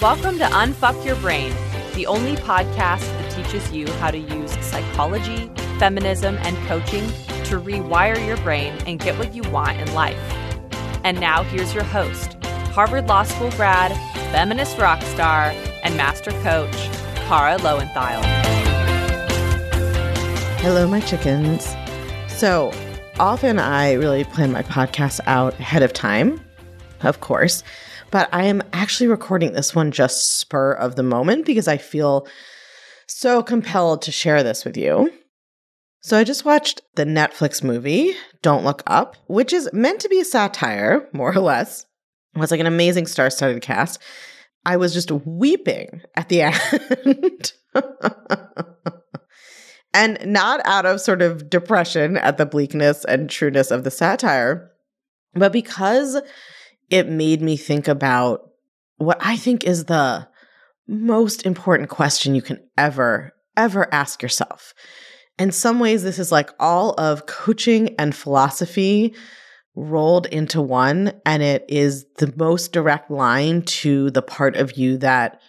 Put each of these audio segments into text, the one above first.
Welcome to Unfuck Your Brain, the only podcast that teaches you how to use psychology, feminism, and coaching to rewire your brain and get what you want in life. And now here's your host, Harvard Law School grad, feminist rock star, and master coach, Kara Loewentheil. Hello, my chickens. So often I really plan my podcast out ahead of time, of course, but I am actually recording this one just spur of the moment because I feel so compelled to share this with you. So I just watched the Netflix movie, Don't Look Up, which is meant to be a satire, more or less. It was like an amazing star studded cast. I was just weeping at the end. and not out of sort of depression at the bleakness and trueness of the satire, but because it made me think about what I think is the most important question you can ever, ever ask yourself. In some ways, this is like all of coaching and philosophy rolled into one, and it is the most direct line to the part of you that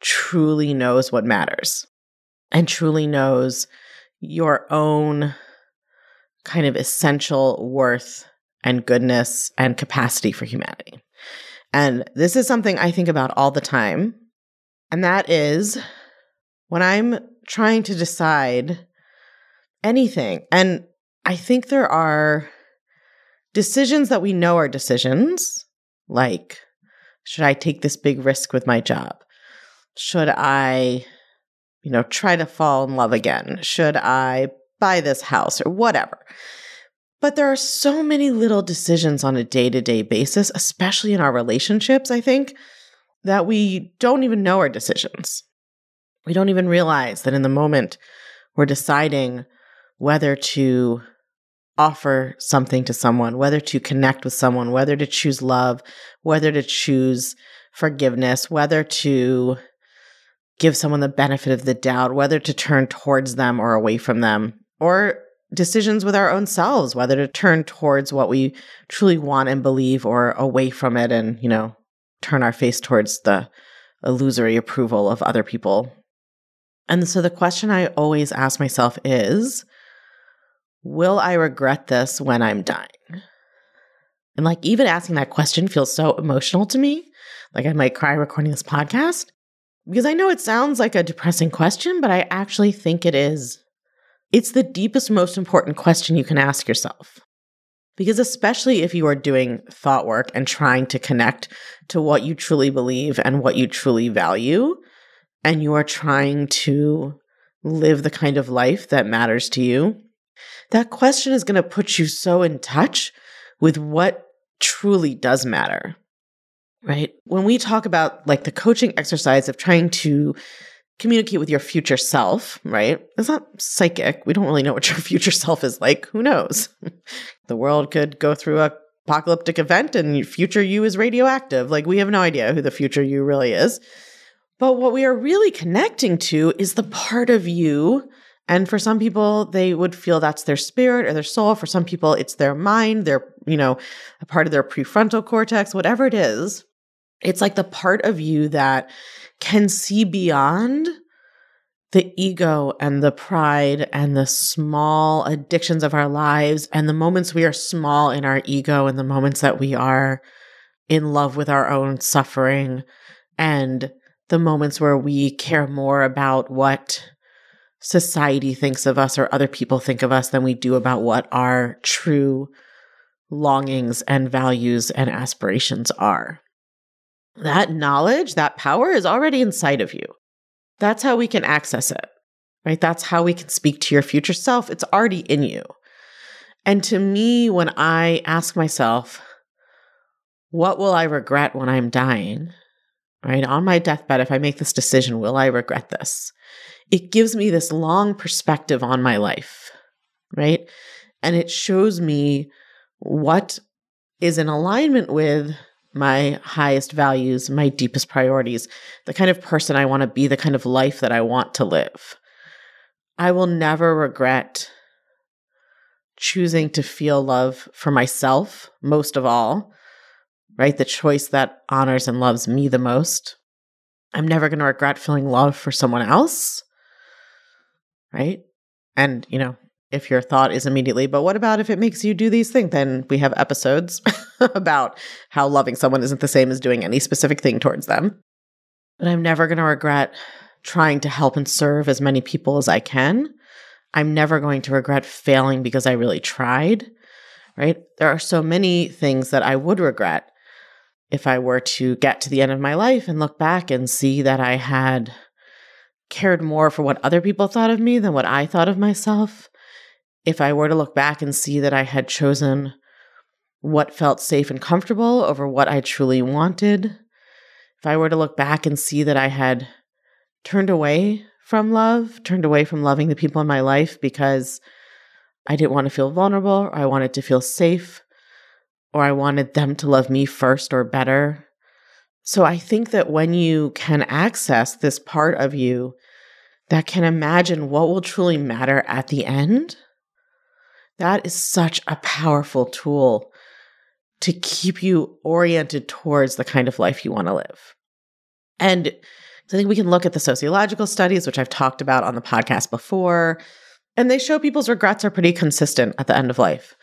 truly knows what matters and truly knows your own kind of essential worth and goodness and capacity for humanity. And this is something I think about all the time. And that is when I'm trying to decide anything. And I think there are decisions that we know are decisions, like should I take this big risk with my job? Should I, you know, try to fall in love again? Should I buy this house or whatever? But there are so many little decisions on a day to day basis, especially in our relationships, I think, that we don't even know are decisions. We don't even realize that in the moment we're deciding whether to offer something to someone, whether to connect with someone, whether to choose love, whether to choose forgiveness, whether to give someone the benefit of the doubt, whether to turn towards them or away from them, or decisions with our own selves, whether to turn towards what we truly want and believe or away from it and, you know, turn our face towards the illusory approval of other people. And so the question I always ask myself is Will I regret this when I'm dying? And like even asking that question feels so emotional to me. Like I might cry recording this podcast because I know it sounds like a depressing question, but I actually think it is it's the deepest, most important question you can ask yourself. Because, especially if you are doing thought work and trying to connect to what you truly believe and what you truly value, and you are trying to live the kind of life that matters to you, that question is going to put you so in touch with what truly does matter. Right? When we talk about like the coaching exercise of trying to communicate with your future self, right? It's not psychic. We don't really know what your future self is like. Who knows? the world could go through a apocalyptic event and future you is radioactive. Like we have no idea who the future you really is. But what we are really connecting to is the part of you. And for some people, they would feel that's their spirit or their soul. For some people, it's their mind, their, you know, a part of their prefrontal cortex, whatever it is. It's like the part of you that can see beyond the ego and the pride and the small addictions of our lives and the moments we are small in our ego and the moments that we are in love with our own suffering and the moments where we care more about what society thinks of us or other people think of us than we do about what our true longings and values and aspirations are that knowledge, that power is already inside of you. That's how we can access it, right? That's how we can speak to your future self. It's already in you. And to me, when I ask myself, what will I regret when I'm dying? Right? On my deathbed, if I make this decision, will I regret this? It gives me this long perspective on my life, right? And it shows me what is in alignment with my highest values, my deepest priorities, the kind of person I want to be, the kind of life that I want to live. I will never regret choosing to feel love for myself, most of all, right? The choice that honors and loves me the most. I'm never going to regret feeling love for someone else. Right. And, you know, if your thought is immediately, but what about if it makes you do these things? Then we have episodes about how loving someone isn't the same as doing any specific thing towards them. But I'm never going to regret trying to help and serve as many people as I can. I'm never going to regret failing because I really tried, right? There are so many things that I would regret if I were to get to the end of my life and look back and see that I had cared more for what other people thought of me than what I thought of myself. If I were to look back and see that I had chosen what felt safe and comfortable over what I truly wanted. If I were to look back and see that I had turned away from love, turned away from loving the people in my life because I didn't want to feel vulnerable, or I wanted to feel safe, or I wanted them to love me first or better. So I think that when you can access this part of you that can imagine what will truly matter at the end, that is such a powerful tool to keep you oriented towards the kind of life you want to live. And I think we can look at the sociological studies, which I've talked about on the podcast before, and they show people's regrets are pretty consistent at the end of life.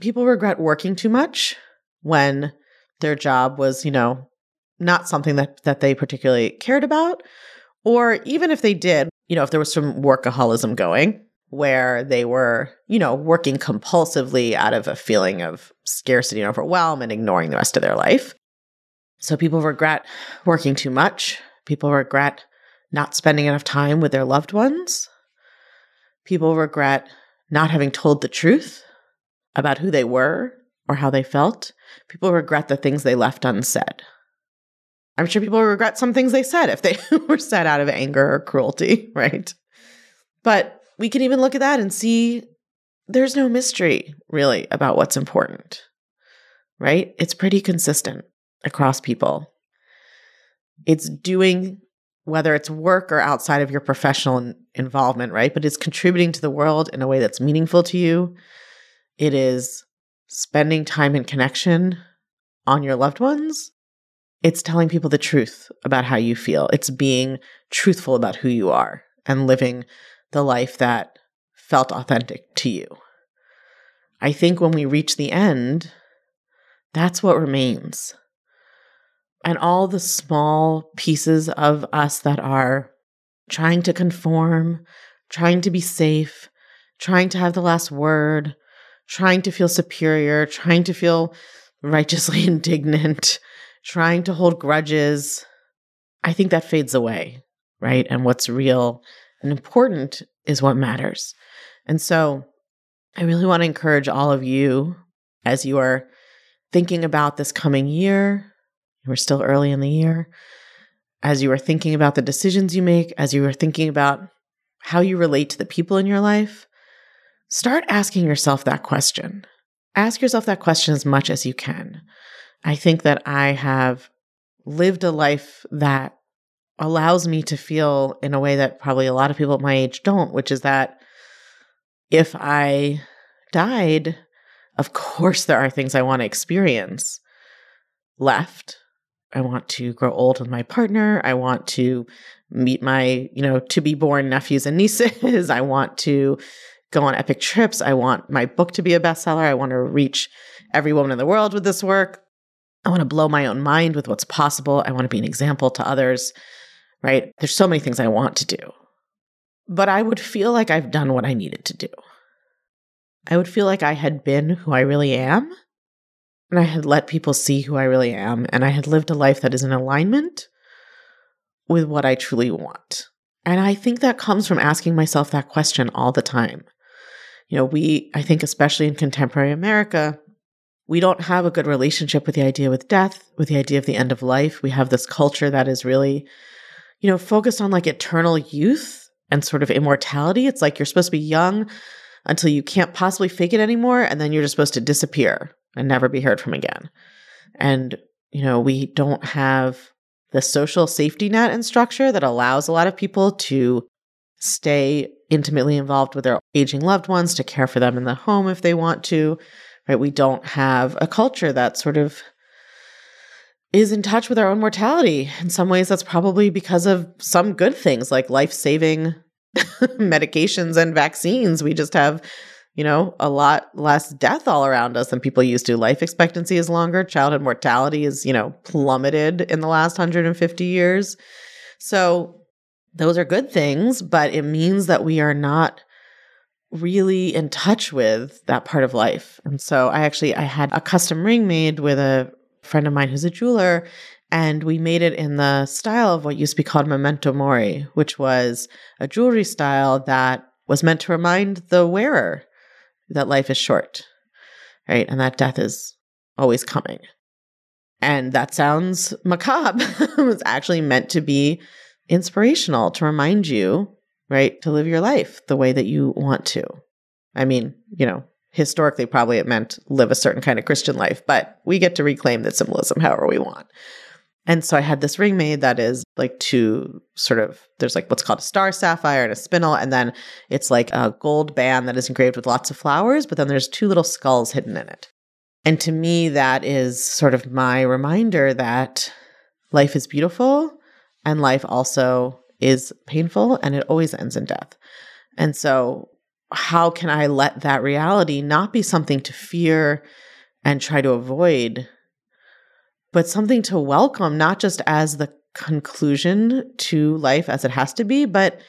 People regret working too much when their job was, you know, not something that that they particularly cared about, or even if they did, you know, if there was some workaholism going where they were, you know, working compulsively out of a feeling of scarcity and overwhelm and ignoring the rest of their life. So people regret working too much People regret not spending enough time with their loved ones. People regret not having told the truth about who they were or how they felt. People regret the things they left unsaid. I'm sure people regret some things they said if they were said out of anger or cruelty, right? But we can even look at that and see there's no mystery really about what's important, right? It's pretty consistent across people. It's doing whether it's work or outside of your professional involvement, right? But it's contributing to the world in a way that's meaningful to you. It is spending time in connection on your loved ones. It's telling people the truth about how you feel. It's being truthful about who you are and living the life that felt authentic to you. I think when we reach the end, that's what remains and all the small pieces of us that are trying to conform, trying to be safe, trying to have the last word, trying to feel superior, trying to feel righteously indignant, trying to hold grudges. I think that fades away, right? And what's real and important is what matters. And so I really want to encourage all of you as you are thinking about this coming year, we're still early in the year. As you are thinking about the decisions you make, as you are thinking about how you relate to the people in your life, start asking yourself that question. Ask yourself that question as much as you can. I think that I have lived a life that allows me to feel in a way that probably a lot of people at my age don't, which is that if I died, of course, there are things I want to experience left. I want to grow old with my partner. I want to meet my, you know, to be born nephews and nieces. I want to go on epic trips. I want my book to be a bestseller. I want to reach every woman in the world with this work. I want to blow my own mind with what's possible. I want to be an example to others, right? There's so many things I want to do. But I would feel like I've done what I needed to do. I would feel like I had been who I really am and I had let people see who I really am, and I had lived a life that is in alignment with what I truly want. And I think that comes from asking myself that question all the time. You know, we, I think, especially in contemporary America, we don't have a good relationship with the idea with death, with the idea of the end of life. We have this culture that is really, you know, focused on like eternal youth and sort of immortality. It's like you're supposed to be young until you can't possibly fake it anymore, and then you're just supposed to disappear and never be heard from again. And, you know, we don't have the social safety net and structure that allows a lot of people to stay intimately involved with their aging loved ones, to care for them in the home if they want to, right? We don't have a culture that sort of is in touch with our own mortality. In some ways, that's probably because of some good things like life saving medications and vaccines. We just have, you know, a lot less death all around us than people used to. Life expectancy is longer. Childhood mortality is, you know, plummeted in the last 150 years. So those are good things, but it means that we are not really in touch with that part of life. And so I actually I had a custom ring made with a friend of mine who's a jeweler and we made it in the style of what used to be called memento mori, which was a jewelry style that was meant to remind the wearer that life is short, right? And that death is always coming. And that sounds macabre. it was actually meant to be inspirational to remind you, right, to live your life the way that you want to. I mean, you know, historically, probably it meant live a certain kind of Christian life, but we get to reclaim that symbolism however we want. And so I had this ring made that is like two sort of, there's like what's called a star sapphire and a spinel. And then it's like a gold band that is engraved with lots of flowers, but then there's two little skulls hidden in it. And to me, that is sort of my reminder that life is beautiful and life also is painful and it always ends in death. And so, how can I let that reality not be something to fear and try to avoid, but something to welcome, not just as the conclusion to life as it has to be, but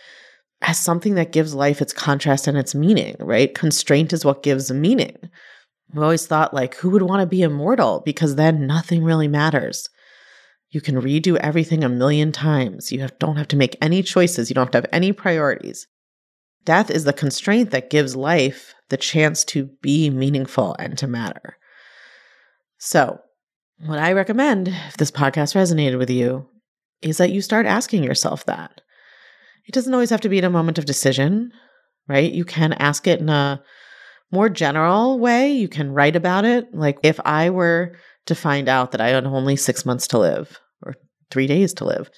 as something that gives life its contrast and its meaning, right? Constraint is what gives meaning. I've always thought, like, who would want to be immortal? Because then nothing really matters. You can redo everything a million times. You have, don't have to make any choices. You don't have to have any priorities. Death is the constraint that gives life the chance to be meaningful and to matter. So, what I recommend, if this podcast resonated with you, is that you start asking yourself that. It doesn't always have to be in a moment of decision, right? You can ask it in a more general way. You can write about it. Like, if I were to find out that I had only six months to live or three days to live,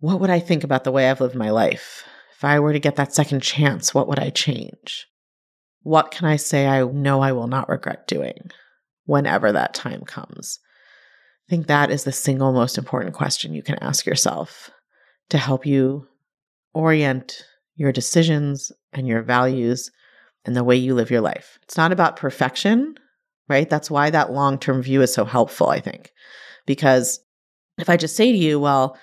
what would I think about the way I've lived my life? If I were to get that second chance, what would I change? What can I say I know I will not regret doing whenever that time comes? I think that is the single most important question you can ask yourself to help you orient your decisions and your values and the way you live your life. It's not about perfection right? That's why that long term view is so helpful, I think. Because if I just say to you, well,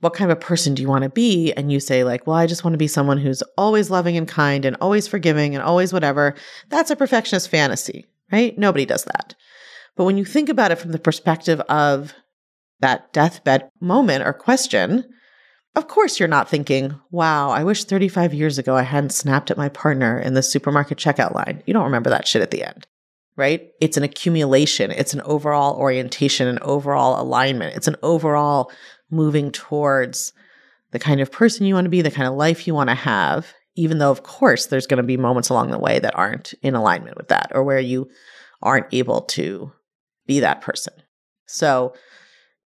what kind of a person do you want to be? And you say, like, well, I just want to be someone who's always loving and kind and always forgiving and always whatever. That's a perfectionist fantasy, right? Nobody does that. But when you think about it from the perspective of that deathbed moment or question, of course you're not thinking, wow, I wish 35 years ago I hadn't snapped at my partner in the supermarket checkout line. You don't remember that shit at the end right? It's an accumulation, it's an overall orientation, an overall alignment, it's an overall moving towards the kind of person you want to be, the kind of life you want to have, even though, of course, there's going to be moments along the way that aren't in alignment with that or where you aren't able to be that person. So,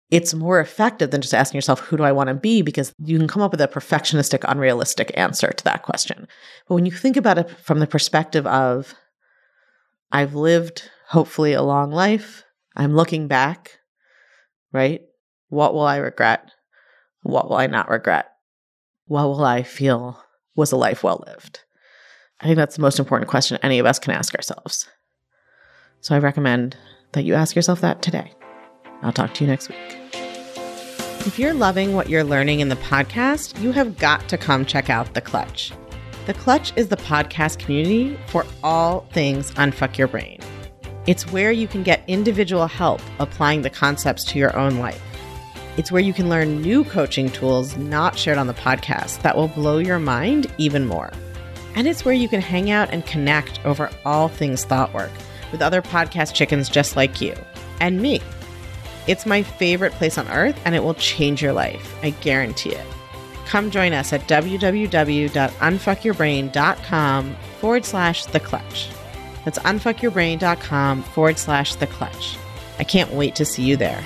it's more effective than just asking yourself, who do I want to be? Because you can come up with a perfectionistic, unrealistic answer to that question. But when you think about it from the perspective of I've lived hopefully a long life. I'm looking back, right? What will I regret? What will I not regret? What will I feel was a life well lived? I think that's the most important question any of us can ask ourselves. So I recommend that you ask yourself that today. I'll talk to you next week. If you're loving what you're learning in the podcast, you have got to come check out The Clutch. The Clutch is the podcast community for all things Unfuck Your Brain. It's where you can get individual help applying the concepts to your own life. It's where you can learn new coaching tools not shared on the podcast that will blow your mind even more. And it's where you can hang out and connect over all things thought work with other podcast chickens just like you and me. It's my favorite place on earth and it will change your life. I guarantee it come join us at www.unfuckyourbrain.com forward slash the clutch. That's unfuckyourbrain.com forward slash the clutch. I can't wait to see you there.